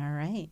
All right.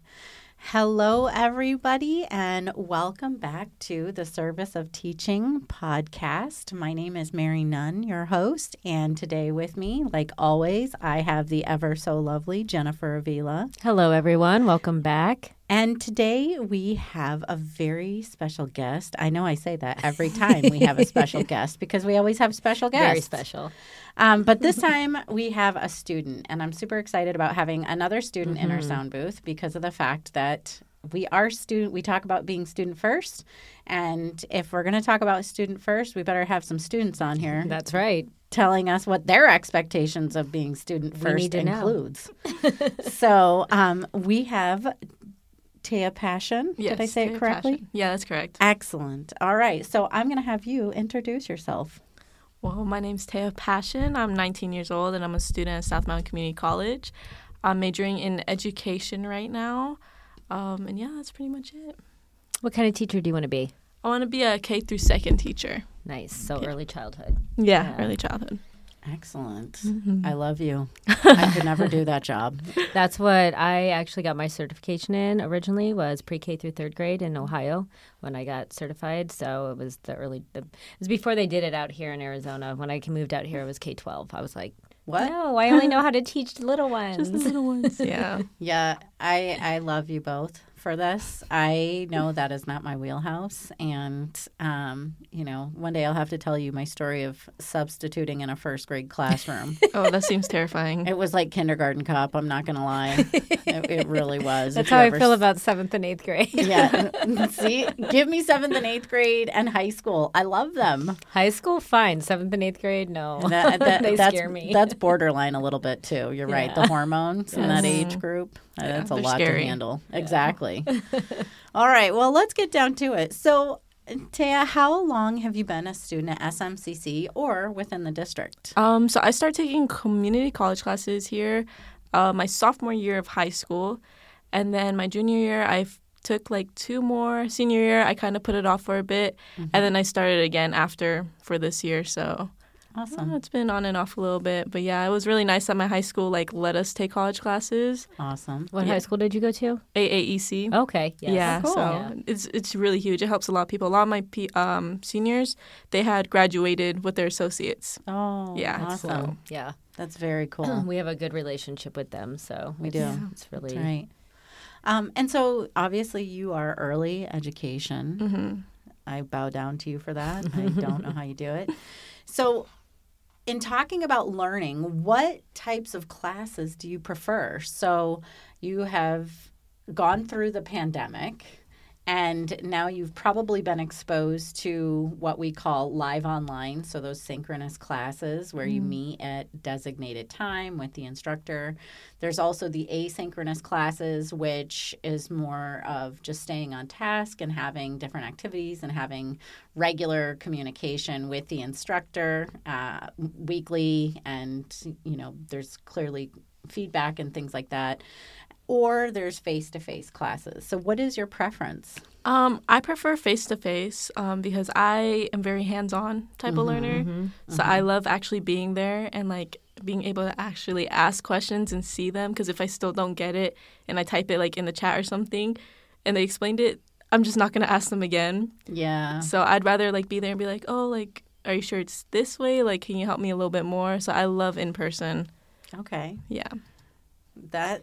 Hello, everybody, and welcome back to the Service of Teaching podcast. My name is Mary Nunn, your host, and today with me, like always, I have the ever so lovely Jennifer Avila. Hello, everyone. Welcome back. And today we have a very special guest. I know I say that every time we have a special guest because we always have special guests. Very special. Um, but this time we have a student, and I'm super excited about having another student in our Mm-hmm. sound booth because of the fact that we are student. We talk about being student first, and if we're going to talk about student first, we better have some students on here That's right. telling us what their expectations of being student first need to know. includes. so um, we have Tea Passion. Yes, Did I say it correctly? Passion. Yeah, that's correct. Excellent. All right. So I'm going to have you introduce yourself. Well, my name's Tea Passion. I'm 19 years old and I'm a student at South Mountain Community College. I'm majoring in education right now. Um, and yeah, that's pretty much it. What kind of teacher do you want to be? I want to be a K through second teacher. Nice. So early childhood. Yeah, Yeah. early childhood. Excellent. Mm-hmm. I love you. I could never do that job. That's what I actually got my certification in originally was pre-K through third grade in Ohio when I got certified. So it was the early. The, it was before they did it out here in Arizona. When I moved out here, it was K twelve. I was like, What? no, I only know how to teach little ones. Just the little ones. Yeah. Yeah, I I love you both for this. I know that is not my wheelhouse, and um, you know, one day I'll have to tell you my story of substituting in a first grade classroom. Oh, that seems terrifying. it was like kindergarten cop. I'm not gonna lie, it, it really was. That's If you how I feel s- about seventh and eighth grade. Yeah, see, give me seventh and eighth grade and high school. I love them. High school, fine. Seventh and eighth grade, no. That, that- they that's, scare me. That's borderline a little bit too. You're right. The Yeah. hormones in that age group. Yeah, that's a they're lot to scary. handle. Exactly. All right. Well, let's get down to it. So, Tea, how long have you been a student at SMCC or within the district? Um, so I started taking community college classes here uh, my sophomore year of high school. And then my junior year, I took like two more. Senior year, I kind of put it off for a bit. And then I started again after for this year. So Awesome. uh, it's been on and off a little bit. But yeah, it was really nice that my high school like let us take college classes. Awesome. what Yeah. high school did you go to? AAEC. Okay. Yes. Yeah, Oh, cool. so Yeah. it's it's really huge. It helps a lot of people. A lot of my P, um, seniors, they had graduated with their associates. Oh, Yeah, Awesome. So, yeah. That's very cool. We have a good relationship with them, so We it's- do. It's really That's right. Um, and so, obviously, you are early education. hmm I bow down to you for that. I don't know how you do it. So, in talking about learning, what types of classes do you prefer? So, you have gone through the pandemic and now you've probably been exposed to what we call live online. So, those synchronous classes where you meet at designated time with the instructor. There's also the asynchronous classes, which is more of just staying on task and having different activities and having regular communication with the instructor uh, weekly. And, you know, there's clearly feedback and things like that. Or there's face to face classes. So, what is your preference? Um, I prefer face to face because I am very hands on type of mm-hmm, learner. Mm-hmm, so I mm-hmm. love actually being there and like being able to actually ask questions and see them. Because if I still don't get it and I type it like in the chat or something, and they explained it, I'm just not gonna ask them again. Yeah. So I'd rather like be there and be like, oh, like, are you sure it's this way? Like, can you help me a little bit more? So I love in person. Okay. Yeah. That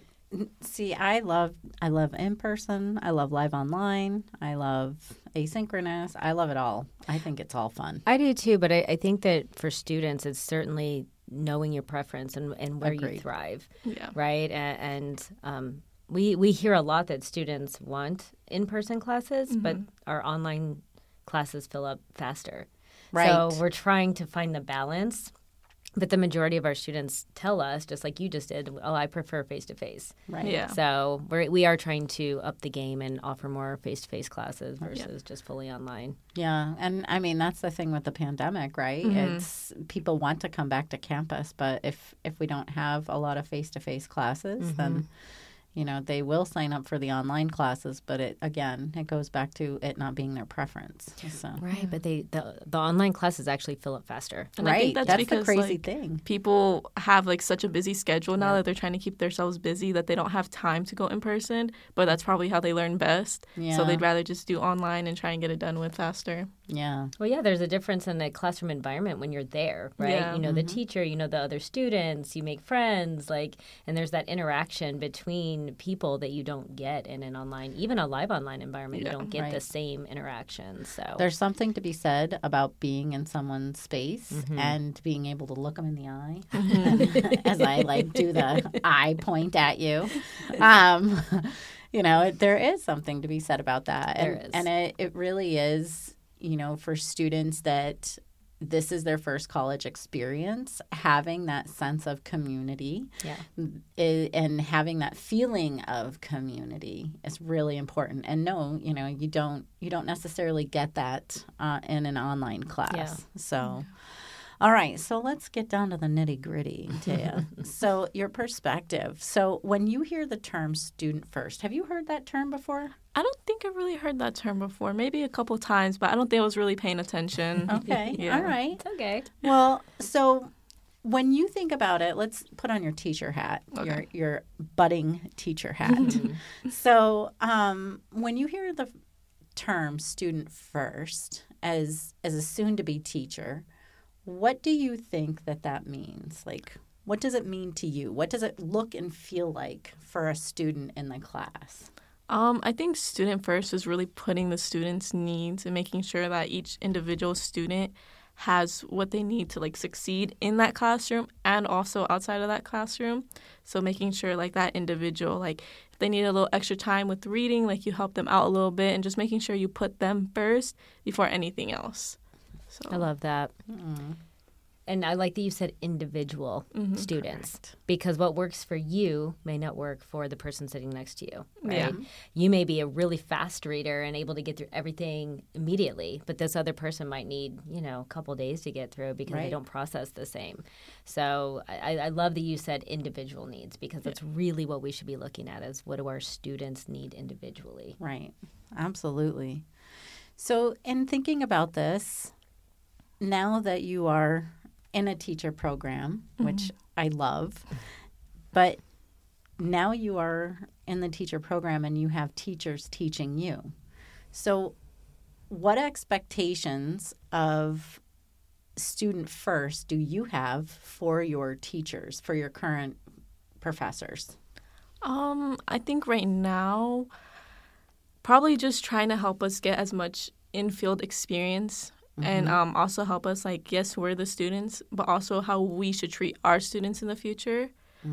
see, I love I love in person. I love live online. I love asynchronous. I love it all. I think it's all fun. I do too, but I, I think that for students, it's certainly knowing your preference and, and where you thrive, Yeah. right? And, and um, we we hear a lot that students want in person classes, but our online classes fill up faster. Right. So we're trying to find the balance. But the majority of our students tell us, just like you just did, oh, I prefer face to face. Right. Yeah. So we're, we are trying to up the game and offer more face to face classes versus just fully online. Yeah, and I mean that's the thing with the pandemic, right? Mm-hmm. It's people want to come back to campus, but if if we don't have a lot of face to face classes, then mm-hmm. You know, they will sign up for the online classes, but it again, it goes back to it not being their preference. So. Right, but they the, the online classes actually fill up faster. And I right, think that's, that's because the crazy like, thing. people have like such a busy schedule now Yeah. that they're trying to keep themselves busy that they don't have time to go in person. But that's probably how they learn best. Yeah, So they'd rather just do online and try and get it done with faster. yeah, Well, yeah, there's a difference in the classroom environment when you're there, right? Yeah. You know the mm-hmm. teacher, you know the other students, you make friends, like, and there's that interaction between people that you don't get in an online, even a live online environment. You don't get the same interaction. So There's something to be said about being in someone's space Mm-hmm. and being able to look them in the eye, as I like do the eye point at you. Um, you know, it- there is something to be said about that, and, There is. and it it really is. You know, for students that this is their first college experience, having that sense of community yeah, and having that feeling of community is really important. And no you know you don't you don't necessarily get that uh, in an online class. Yeah. so all right so let's get down to the nitty gritty Tea. so your perspective so when you hear the term student first have you heard that term before I don't think I've really heard that term before. Maybe a couple times, but I don't think I was really paying attention. okay Yeah. all right it's okay. well so when you think about it let's put on your teacher hat your your budding teacher hat So, um, when you hear the term "student first as as a soon-to-be teacher, what do you think that that means? Like, what does it mean to you? What does it look and feel like for a student in the class? Um, I think student first is really putting the students' needs and making sure that each individual student has what they need to like succeed in that classroom and also outside of that classroom. So making sure like that individual like if they need a little extra time with reading, like you help them out a little bit and just making sure you put them first before anything else. So I love that. And I like that you said individual Mm-hmm. students because what works for you may not work for the person sitting next to you. Right? Yeah. You may be a really fast reader and able to get through everything immediately, but this other person might need, you know, a couple days to get through because they don't process the same. So I, I love that you said individual needs because that's really what we should be looking at is what do our students need individually. Right. Absolutely. So, in thinking about this, now that you are in a teacher program, which I love, but now you are in the teacher program and you have teachers teaching you. So, what expectations of student first do you have for your teachers, for your current professors? Um, I think right now, probably just trying to help us get as much in-field experience and mm-hmm. um, also help us like yes we're the students but also how we should treat our students in the future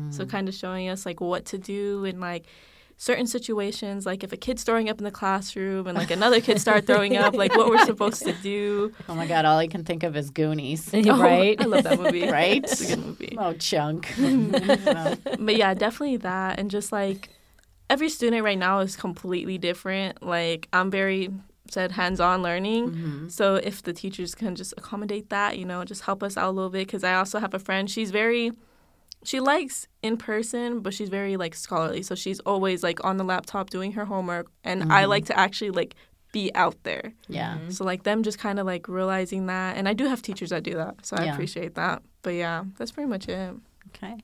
so mm. kind of showing us like what to do in like certain situations like if a kid's throwing up in the classroom and like another kid start throwing up like what we're supposed to do Oh my God, all I can think of is Goonies. Oh, right? i love that movie Right? it's a good movie Oh, chunk. Mm-hmm. So, but yeah, definitely that. And just like every student right now is completely different. Like I'm very said hands-on learning. Mm-hmm. So if the teachers can just accommodate that, you know, just help us out a little bit cuz I also have a friend, she's very she likes in person, but she's very like scholarly. So she's always like on the laptop doing her homework and I mm-hmm. like to actually like be out there. yeah. Mm-hmm. So like them just kind of like realizing that and I do have teachers that do that. So I Yeah. appreciate that. But yeah, that's pretty much it. Okay.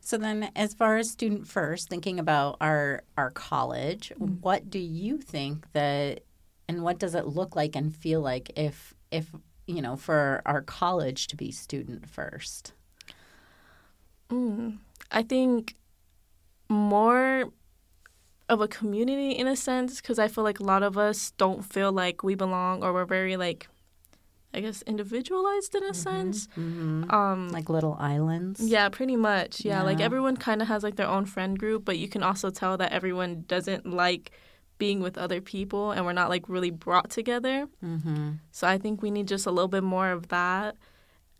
So then as far as student first, thinking about our our college, what do you think that and what does it look like and feel like if if you know for our college to be student first? Mm, I think more of a community in a sense because I feel like a lot of us don't feel like we belong or we're very like I guess individualized in a sense. Mm-hmm. Um Like little islands. yeah, pretty much. Yeah, like everyone kind of has like their own friend group, but you can also tell that everyone doesn't like being with other people and we're not like really brought together. Mm-hmm. So I think we need just a little bit more of that.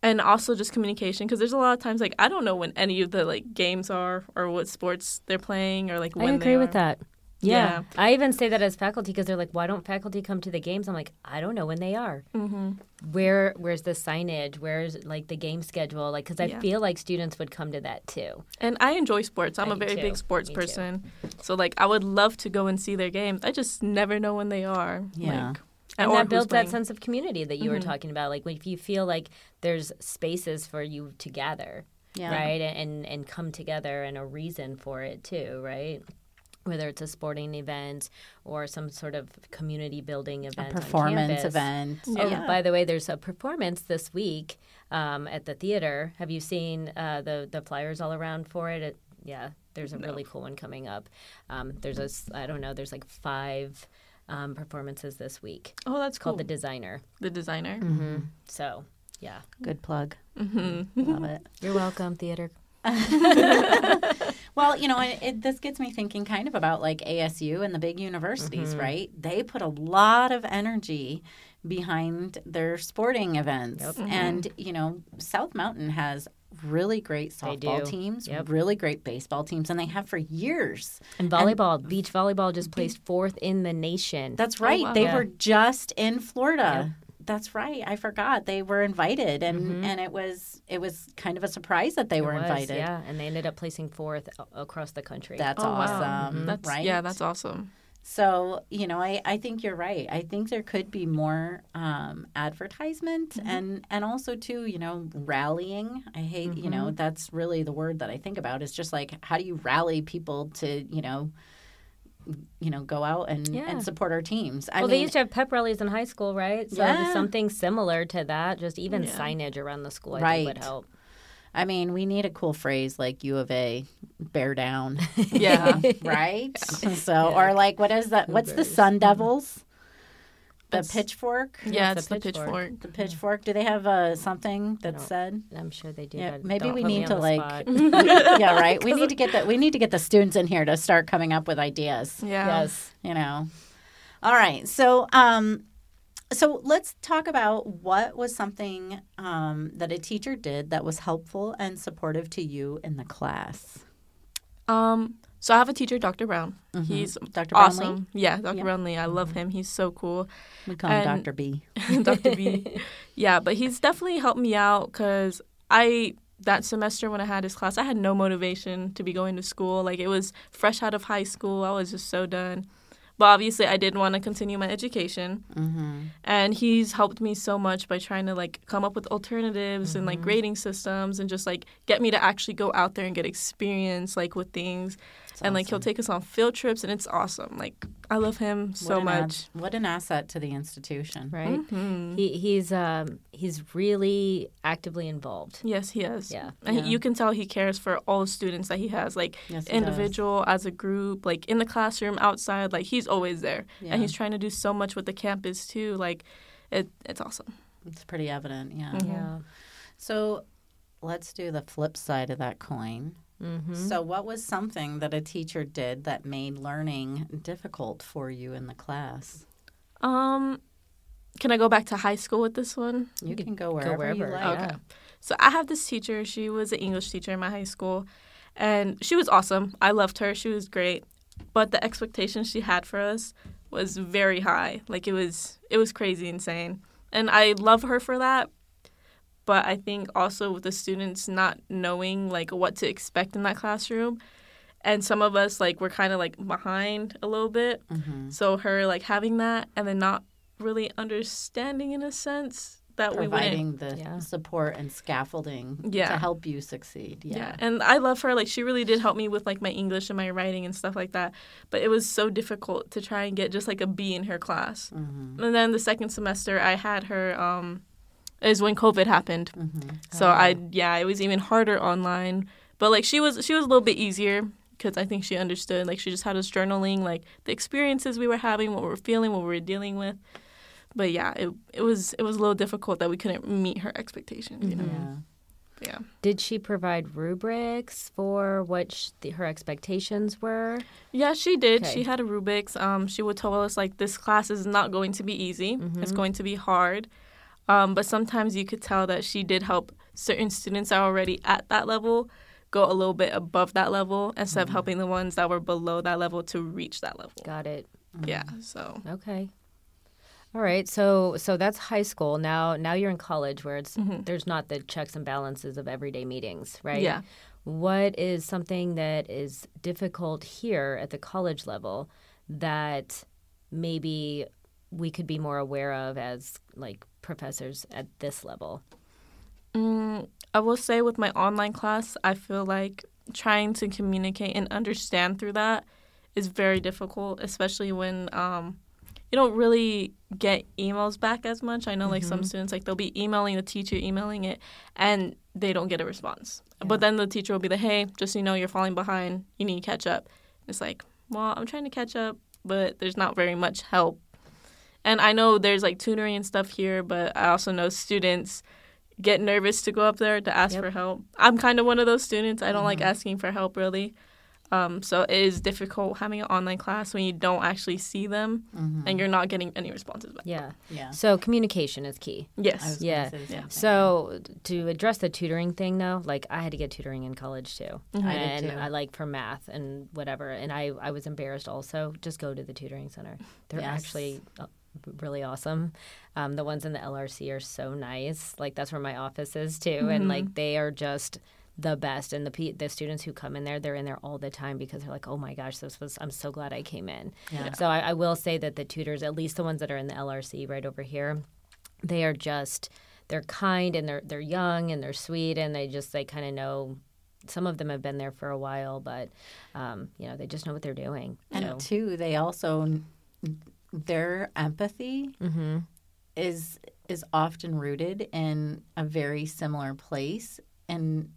And also just communication because there's a lot of times like I don't know when any of the like games are or what sports they're playing or like I agree with that. Yeah. I even say that as faculty because they're like, why don't faculty come to the games? I'm like, I don't know when they are. Mm-hmm. Where Where's the signage? Where's like the game schedule? Like, because I Yeah. feel like students would come to that too. And I enjoy sports. I'm I a very too. big sports Me too. person. So like I would love to go and see their games. I just never know when they are. Yeah. Like, And or that who's builds that sense of community that you were Mhm. talking about. Like, if you feel like there's spaces for you to gather, Yeah. right? And and come together and a reason for it too, right? Whether it's a sporting event or some sort of community building event, on performance campus. event. Oh, Yeah. by the way, there's a performance this week um, at the theater. Have you seen uh, the the flyers all around for it? it yeah, there's a really cool one coming up. Um, there's a s- I don't know. There's like five um, performances this week. Oh, that's It's cool. called the Designer. the designer. Mm-hmm. So yeah, Good plug. Mm-hmm. Love it. you're welcome, theater. Well, you know, it, it, this gets me thinking kind of about like ASU and the big universities, Mm-hmm. right? They put a lot of energy behind their sporting events. Yep. And, you know, South Mountain has really great softball teams, Yep. really great baseball teams, and they have for years. And volleyball, beach volleyball just placed fourth in the nation. That's right. wow. They Yeah. were just in Florida. That's right. I forgot they were invited, and and it was it was kind of a surprise that they Mm-hmm. It were was, invited. yeah, and they ended up placing fourth across the country. That's Oh, wow. awesome, That's right? yeah, that's awesome. So, you know, I, I think you're right. I think there could be more um, advertisement Mm-hmm. and, and also, too, you know, rallying. I hate, you know, Mm-hmm. that's really the word that I think about is just like, how do you rally people to, you know, you know, go out and, Yeah. and support our teams? I well, they used to have pep rallies in high school, right? So Yeah. something similar to that, just even Yeah. signage around the school, I Right. think would help. I mean, we need a cool phrase like U of A, bear down, Yeah. right? So, or like, what is that? What's the Sun Devils? The That's- pitchfork? yeah, it's it's the pitchfork. pitchfork. The pitchfork. Do they have uh, something that's said? I'm sure they do. Yeah, maybe we need to, like- yeah, right. We need to get the we need to get the students in here to start coming up with ideas. Yeah. yes. You know. All right. So, um, so let's talk about what was something um, that a teacher did that was helpful and supportive to you in the class. Um. So I have a teacher, Dr. Brown. He's Dr. Brownlee? Yeah, Dr. Yep. Brownlee. I love him. He's so cool. We call him Dr. B. Dr. B. Yeah, but he's definitely helped me out because I that semester when I had his class, I had no motivation to be going to school. Like it was fresh out of high school. I was just so done. But obviously, I did want to continue my education, Mm-hmm. and he's helped me so much by trying to like come up with alternatives and Mm-hmm. like grading systems and just like get me to actually go out there and get experience like with things. And like he'll take us on field trips, and it's awesome. Like I love him so what an ad- much. what an asset to the institution. Right. Mhm. He he's um he's really actively involved. Yes, he is. Yeah. And Yeah. He, you can tell he cares for all the students that he has, like Yes, he does. individual, as a group, like in the classroom, outside. Like he's always there, Yeah. and he's trying to do so much with the campus too. Like, it, it's awesome. It's pretty evident. Yeah. Mhm. Yeah. So let's do the flip side of that coin. Mm-hmm. So, what was something that a teacher did that made learning difficult for you in the class? Um, can I go back to high school with this one? You can go wherever, wherever, you like. yeah. Okay. So I have this teacher. She was an English teacher in my high school, and she was awesome. I loved her. She was great, but the expectations she had for us was very high. Like it was, it was crazy insane, and I love her for that. But I think also with the students not knowing like what to expect in that classroom, and some of us like were kind of like behind a little bit. Mhm. So her like having that and then not really understanding in a sense that we wouldn't Providing the Yeah. support and scaffolding to help you succeed. Yeah. Yeah. And I love her. Like she really did help me with like my English and my writing and stuff like that. But it was so difficult to try and get just like a B in her class. Mhm. And then the second semester I had her um is when COVID happened. Mhm. So I yeah, it was even harder online. But like she was she was a little bit easier because I think she understood. Like she just had us journaling like the experiences we were having, what we were feeling, what we were dealing with. But yeah, it it was it was a little difficult that we couldn't meet her expectations, you know. Yeah. Yeah. Did she provide rubrics for what sh- the, her expectations were? Yeah, she did. Okay. She had a rubrics. Um, she would tell us like this class is not going to be easy. It's going to be hard. Um, but sometimes you could tell that she did help certain students that are already at that level go a little bit above that level instead of mm-hmm. helping the ones that were below that level to reach that level. Got it. Yeah. Mm-hmm. So Okay. All right. So so that's high school. Now now you're in college where it's mm-hmm. there's not the checks and balances of everyday meetings, right? Yeah. What is something that is difficult here at the college level that maybe we could be more aware of as like professors at this level? Mm, I will say with my online class, I feel like trying to communicate and understand through that is very difficult, especially when um, you don't really get emails back as much. I know like some students like they'll be emailing the teacher, emailing it, and they don't get a response. But then the teacher will be like, "Hey, just so you know, you're falling behind. You need to catch up." It's like, well, I'm trying to catch up, but there's not very much help. And I know there's like tutoring and stuff here, but I also know students get nervous to go up there to ask Yep. for help. I'm kind of one of those students. I don't like asking for help really. Um, so it is difficult having an online class when you don't actually see them and you're not getting any responses back. Yeah. Yeah. So communication is key. I Yes. was Yeah. say the same thing. So to address the tutoring thing though, like I had to get tutoring in college too. I did and too. I like for math and whatever. And I, I was embarrassed also. Just go to the tutoring center. They're Yes. actually uh, really awesome. Um, the ones in the LRC are so nice. Like that's where my office is too. And like they are just the best. And the pe- the students who come in there, they're in there all the time because they're like, oh my gosh, this was. I'm so glad I came in. Yeah. So I, I will say that the tutors, at least the ones that are in the LRC right over here, they are just they're kind and they're they're young and they're sweet and they just they kind of know some of them have been there for a while but um, you know they just know what they're doing And so two, they also their empathy mm-hmm. is is often rooted in a very similar place in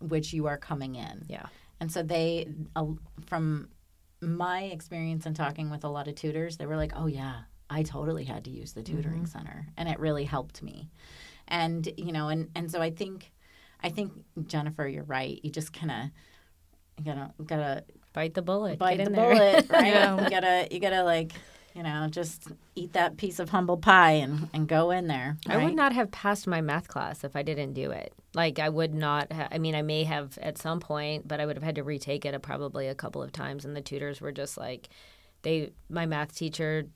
which you are coming in. yeah And so they, uh, from my experience in talking with a lot of tutors, they were like, "Oh yeah, I totally had to use the tutoring center, and it really helped me." And you know, and and so I think, I think Jennifer, you're right. You just kind of, you gotta gotta bite the bullet bite the there. bullet, right? Yeah. You gotta you gotta like, you know, just eat that piece of humble pie and and go in there. I would not have passed my math class if I didn't do it. Like I would not. Ha- I mean, I may have at some point, but I would have had to retake it a, probably a couple of times. And the tutors were just like, they. My math teacher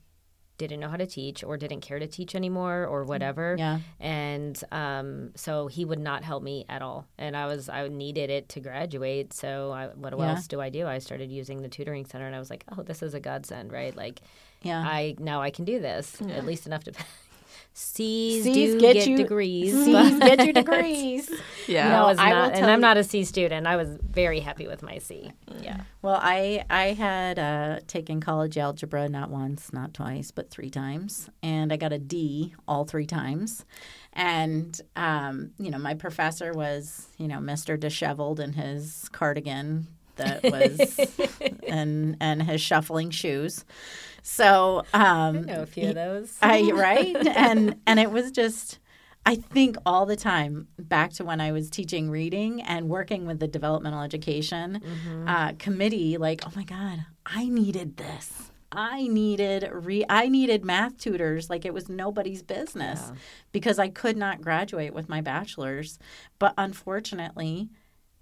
didn't know how to teach or didn't care to teach anymore or whatever. Yeah. And um, so he would not help me at all. And I was I needed it to graduate. So I, what Yeah. else do I do? I started using the tutoring center, and I was like, oh, this is a godsend, right? Like Yeah. I now I can do this at least enough to. C's, C's do get get, you- degrees. C's but- get your degrees. Yeah. No, I was I will not, and tell I'm you- not a C student. I was very happy with my C. Yeah. Well, I I had uh, taken college algebra not once, not twice, but three times, and I got a D all three times. And um, you know, my professor was you know Mister Disheveled in his cardigan that was and and his shuffling shoes. So um, know a few of those. I right, and and it was just. I think all the time back to when I was teaching reading and working with the developmental education uh, committee. Like, oh my God, I needed this. I needed re- I needed math tutors like it was nobody's business because I could not graduate with my bachelor's. But unfortunately,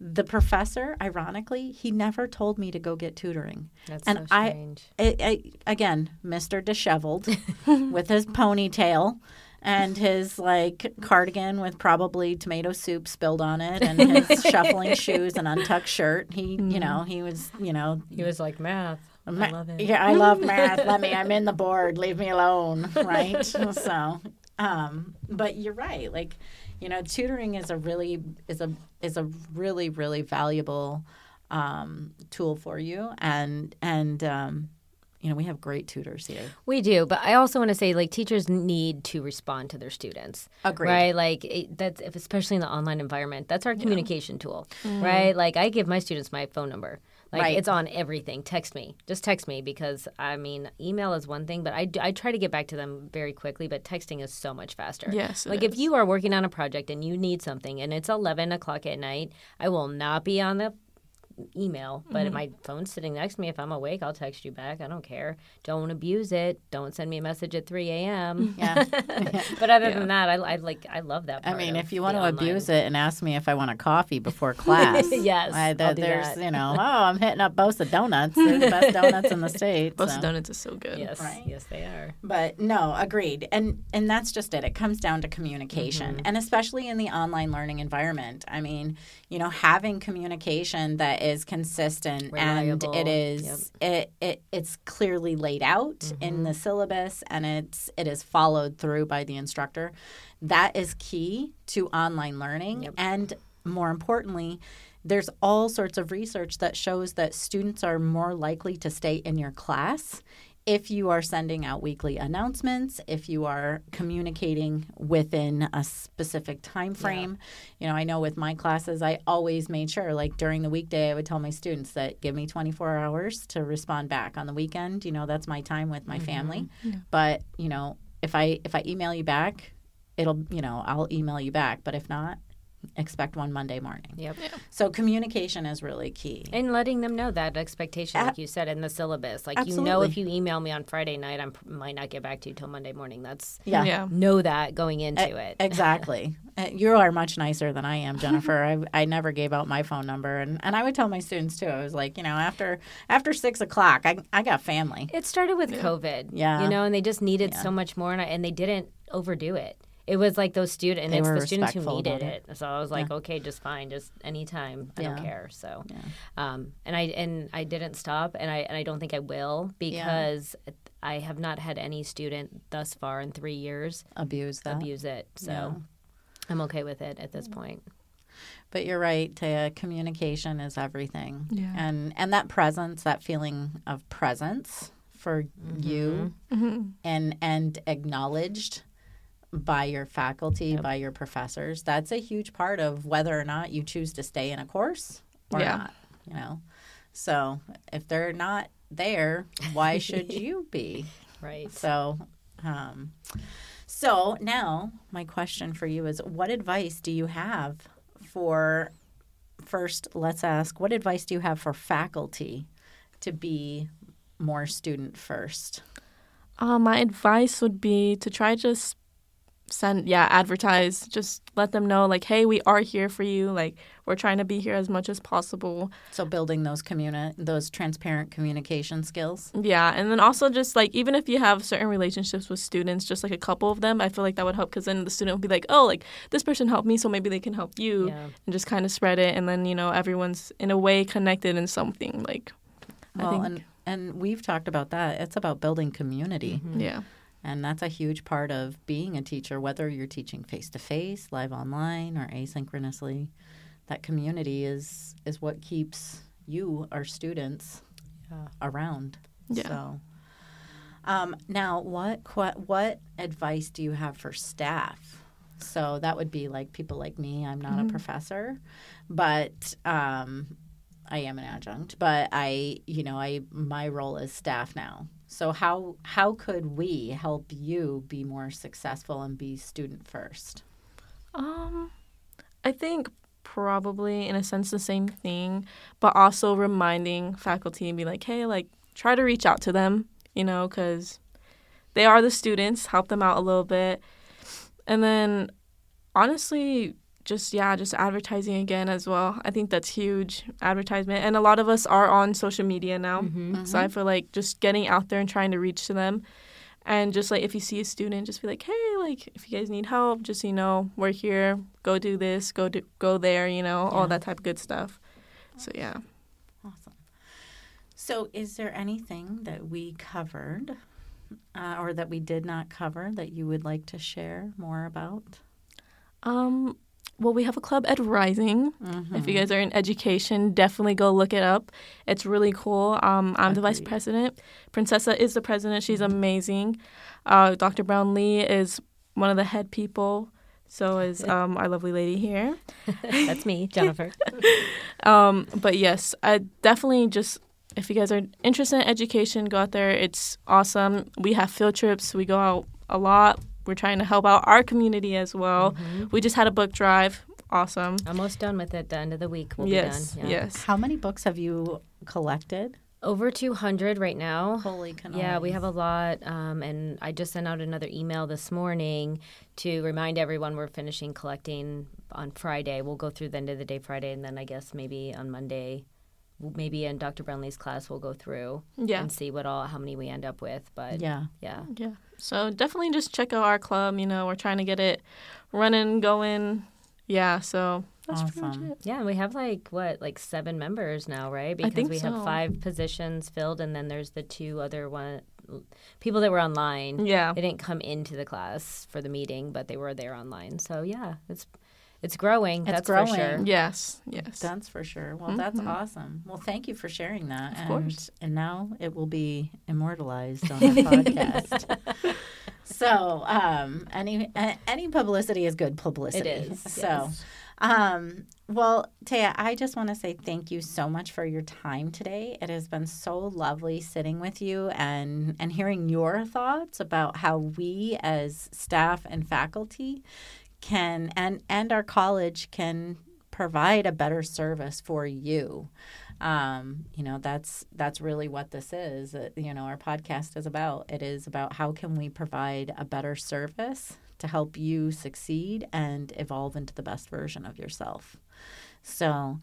the professor, ironically, he never told me to go get tutoring. That's and so I- strange. I, I, again, Mr. Disheveled with his ponytail and his like cardigan with probably tomato soup spilled on it and his shuffling shoes and untucked shirt. He, you know, he was, you know, he was like math. Ma- I love it. Yeah, I love math. Let me. I'm in the board. Leave me alone. Right. so, um, but you're right. Like, you know, tutoring is a really is a is a really really valuable um, tool for you, and and um, you know we have great tutors here. We do, but I also want to say like teachers need to respond to their students. Agreed. Right? Like it, that's if, especially in the online environment. That's our communication tool, right? Like I give my students my phone number. Like Right. it's on everything. Text me. Just text me because I mean, email is one thing, but I, do- I try to get back to them very quickly, but texting is so much faster. Yes, Like if you are working on a project and you need something and it's 11 o'clock at night, I will not be on the email, but my phone's sitting next to me. If I'm awake, I'll text you back. I don't care. Don't abuse it. Don't send me a message at 3 a.m. Yeah. but other than that, I, I like I love that. I mean, of if you want to online. abuse it and ask me if I want a coffee before class, Yes, I, I'll do there's that. you know, oh, I'm hitting up Bosa Donuts. They're the best donuts in the state. Bosa. donuts is so good. yes, Right. yes, they are. But no, agreed. And and that's just it. It comes down to communication. Mm-hmm. And especially in the online learning environment. I mean, you know, having communication that is consistent Reliable. and it is it, it it's clearly laid out in Mm-hmm. the syllabus and it's it is followed through by the instructor. That is key to online learning Yep. and more importantly, there's all sorts of research that shows that students are more likely to stay in your class if you are sending out weekly announcements, if you are communicating within a specific time frame. You know, I know with my classes, I always made sure, like during the weekday, I would tell my students that give me 24 hours to respond back. On the weekend, you know, that's my time with my mm-hmm. family. But you know, if I if I email you back, it'll you know I'll email you back. But if not, expect one Monday morning. Yep. So communication is really key. And letting them know that expectation, like you said in the syllabus, like you know, if you email me on Friday night, I might not get back to you till Monday morning. That's Yeah. Yeah. know that going into it. Exactly. You are much nicer than I am, Jennifer. I, I never gave out my phone number, and, and I would tell my students too. I was like, you know, after after six o'clock, I I got family. It started with COVID, Yeah. you know, and they just needed so much more, and, I, and they didn't overdo it. It was like those students, and They it's the students who needed about it. So I was like, okay, just fine, just anytime, I don't care. So, um, and I and I didn't stop, and I and I don't think I will because I have not had any student thus far in three years Abuse that. abuse it. So Yeah. I'm okay with it at this point. But you're right. Tea, communication is everything. Yeah. And and that presence, that feeling of presence for you, and and acknowledged by your faculty, by your professors. That's a huge part of whether or not you choose to stay in a course or Yeah. not. You know. So if they're not there, why should you be? Right. So, um, so now my question for you is: What advice do you have for? First, let's ask: What advice do you have for faculty to be more student first? Uh, my advice would be to try just send yeah advertise just let them know like hey we are here for you like we're trying to be here as much as possible So, building those communi- those transparent communication skills. yeah and then also just like even if you have certain relationships with students just like a couple of them i feel like that would help because then the student would be like oh like this person helped me so maybe they can help you Yeah. and just kind of spread it and then you know everyone's in a way connected in something like Well, i think and and we've talked about that. It's about building community. Mm-hmm. yeah And that's a huge part of being a teacher, whether you're teaching face to face, live online, or asynchronously. That community is is what keeps you, our students, around. Yeah. So, um, now, what what advice do you have for staff? So that would be like people like me. I'm not a professor, but um, I am an adjunct. But I, you know, I my role is staff now. So how how could we help you be more successful and be student first? Um, I think probably in a sense the same thing, but also reminding faculty and be like, hey, like try to reach out to them, you know, because they are the students, help them out a little bit. And then honestly, just yeah, just advertising again as well. I think that's huge advertisement. And a lot of us are on social media now. So I feel like just getting out there and trying to reach to them. And just like if you see a student, just be like, hey, like if you guys need help, just you know, we're here. Go do this. Go do go there. You know, all that type of good stuff. So yeah. Awesome. So, is there anything that we covered uh, or that we did not cover that you would like to share more about? Um. Well, we have a club Ed Rising. If you guys are in education, definitely go look it up. It's really cool. Um, I'm the vice president. Princessa is the president. She's amazing. Uh, Dr. Brownlee is one of the head people. So is um, our lovely lady here. That's me, Jennifer. Um, but yes, I definitely just if you guys are interested in education, go out there. It's awesome. We have field trips. We go out a lot. We're trying to help out our community as well. We just had a book drive. awesome. Almost done with it. The end of the week we'll yes, be done. yes. How many books have you collected? Over 200 right now. Holy cannoli. Yeah, we have a lot. Um, and I just sent out another email this morning to remind everyone we're finishing collecting on Friday. We'll go through the end of the day Friday, and then I guess maybe on Monday, maybe in Dr. Brownlee's class, we'll go through Yeah. and see what all how many we end up with. But Yeah. yeah. Yeah. So definitely just check out our club. You know, we're trying to get it running, going. Yeah. So that's pretty Awesome. much it. Yeah, and we have like what, like seven members now, right? Because think we have five positions filled, and then there's the two other one people that were online. Yeah. They didn't come into the class for the meeting, but they were there online. So yeah, it's it's growing. It's that's for growing. sure. Yes. Yes. That's for sure. Well, that's awesome. Well, thank you for sharing that. Of and, course. And now it will be immortalized on the podcast. So, um, any any publicity is good publicity. It is, So, yes. um, well, Tea, I just want to say thank you so much for your time today. It has been so lovely sitting with you and and hearing your thoughts about how we as staff and faculty can and and our college can provide a better service for you. Um, you know, that's that's really what this is. Uh, you know, our podcast is about. It is about how can we provide a better service to help you succeed and evolve into the best version of yourself. So,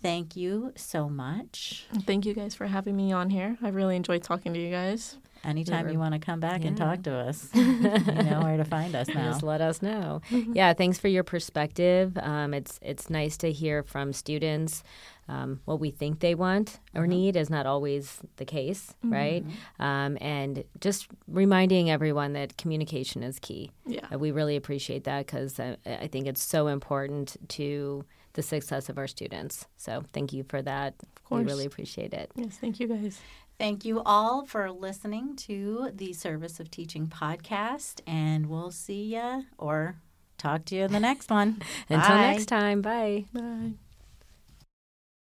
thank you so much. Thank you guys for having me on here. I really enjoyed talking to you guys. Anytime you want to come back and talk to us, you know where to find us now. Just let us know. yeah, thanks for your perspective. Um, it's it's nice to hear from students. Um, what we think they want or need is not always the case, right? Um, and just reminding everyone that communication is key. Yeah. Uh, we really appreciate that because I, I think it's so important to the success of our students. So thank you for that. Of course. We really appreciate it. Yes. Thank you guys. Thank you all for listening to the Service of Teaching podcast, and we'll see ya or talk to you in the next one. Until Bye. next time, bye. Bye.